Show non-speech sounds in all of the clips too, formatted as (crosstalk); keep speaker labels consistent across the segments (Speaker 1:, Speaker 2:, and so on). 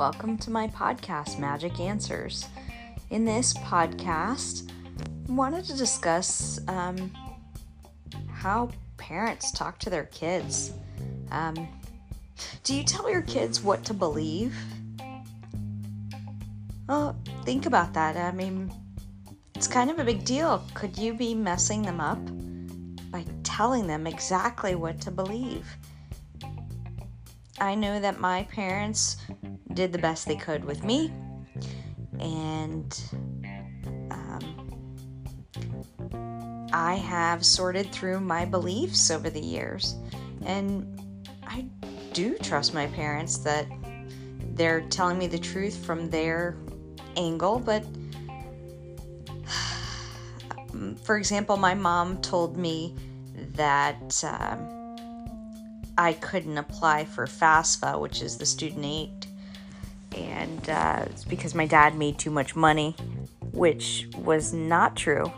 Speaker 1: Welcome to my podcast, Magic Answers. In this podcast, I wanted to discuss um, how parents talk to their kids. Um, do you tell your kids what to believe? Well, think about that. I mean, it's kind of a big deal. Could you be messing them up by telling them exactly what to believe? I know that my parents did the best they could with me, and um, I have sorted through my beliefs over the years, and I do trust my parents that they're telling me the truth from their angle, but (sighs) for example, my mom told me that. Um, I couldn't apply for FAFSA, which is the student aid and uh, it's because my dad made too much money, which was not true,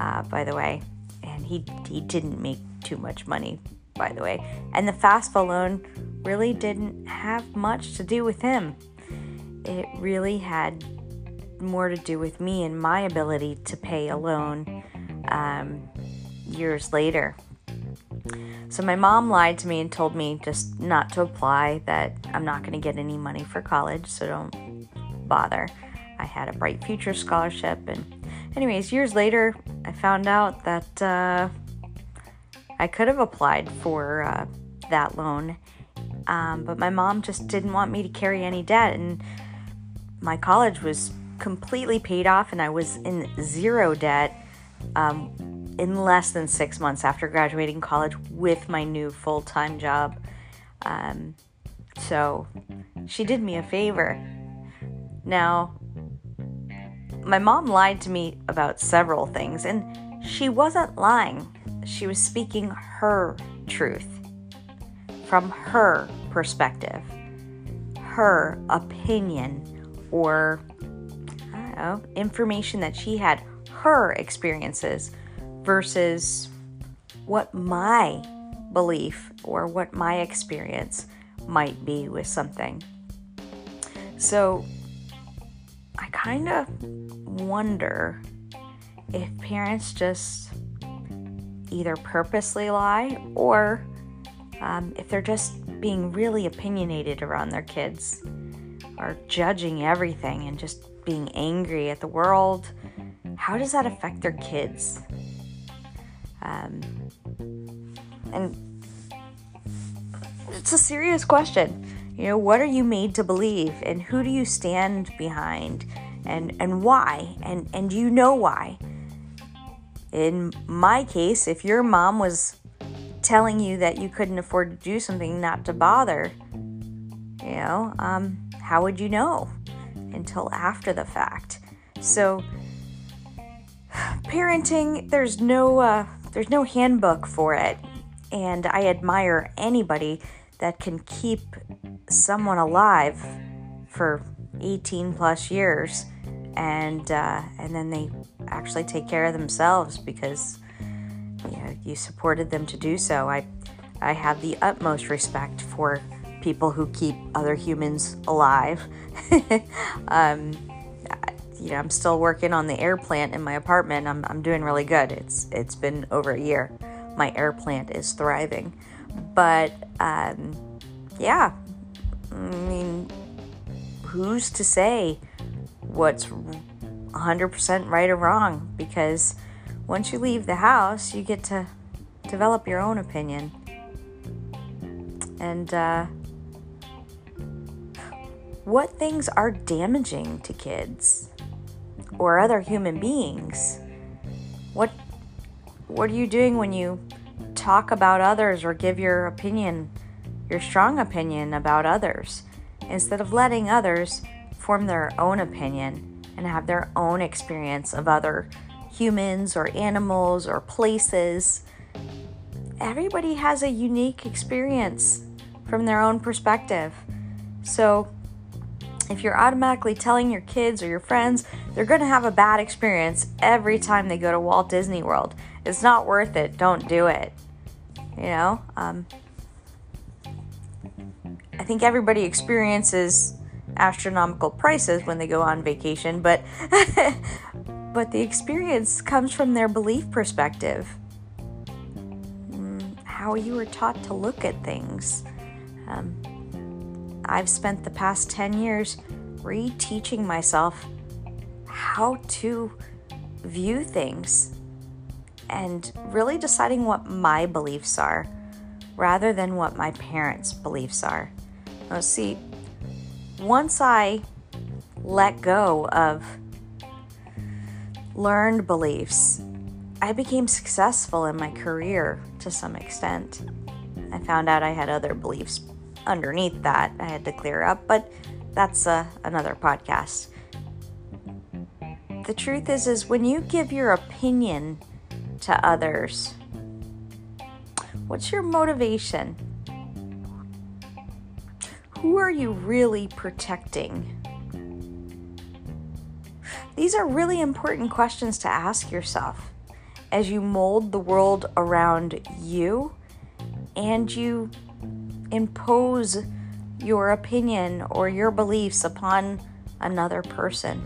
Speaker 1: uh, by the way. And he he didn't make too much money, by the way. And the FAFSA loan really didn't have much to do with him. It really had more to do with me and my ability to pay a loan um, years later. So my mom lied to me and told me just not to apply, that I'm not going to get any money for college, so don't bother. I had a Bright Future scholarship, and anyways, years later, I found out that uh, I could have applied for uh, that loan, um, but my mom just didn't want me to carry any debt, and my college was completely paid off, and I was in zero debt. Um, in less than six months after graduating college with my new full time job. Um, so she did me a favor. Now, my mom lied to me about several things, and she wasn't lying. She was speaking her truth from her perspective, her opinion, or I don't know, information that she had, her experiences versus what my belief or what my experience might be with something. So I kind of wonder if parents just either purposely lie or um, if they're just being really opinionated around their kids or judging everything and just being angry at the world. How does that affect their kids? Um, and it's a serious question. You know, what are you made to believe, and who do you stand behind, and and why, and and do you know why? In my case, if your mom was telling you that you couldn't afford to do something, not to bother, you know, um, how would you know until after the fact? So, (sighs) parenting, there's no uh, there's no handbook for it, and I admire anybody that can keep someone alive for 18 plus years and uh, and then they actually take care of themselves because you know you supported them to do so. I I have the utmost respect for people who keep other humans alive. (laughs) um, you know, I'm still working on the air plant in my apartment. I'm, I'm doing really good. It's it's been over a year. My air plant is thriving, but um, yeah, I mean, who's to say what's 100% right or wrong? Because once you leave the house, you get to develop your own opinion. And uh, what things are damaging to kids? Or other human beings. What what are you doing when you talk about others or give your opinion, your strong opinion about others, instead of letting others form their own opinion and have their own experience of other humans or animals or places? Everybody has a unique experience from their own perspective. So, if you're automatically telling your kids or your friends they're going to have a bad experience every time they go to Walt Disney World, it's not worth it. Don't do it. You know, um, I think everybody experiences astronomical prices when they go on vacation, but (laughs) but the experience comes from their belief perspective. Mm, how you were taught to look at things. Um, I've spent the past 10 years reteaching myself how to view things and really deciding what my beliefs are rather than what my parents' beliefs are. Now, see, once I let go of learned beliefs, I became successful in my career to some extent. I found out I had other beliefs underneath that I had to clear up, but that's uh, another podcast. The truth is is when you give your opinion to others, what's your motivation? Who are you really protecting? These are really important questions to ask yourself as you mold the world around you and you impose your opinion or your beliefs upon another person.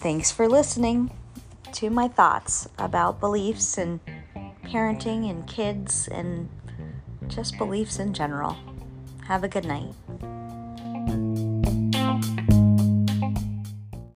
Speaker 1: Thanks for listening to my thoughts about beliefs and parenting and kids and just beliefs in general. Have a good night.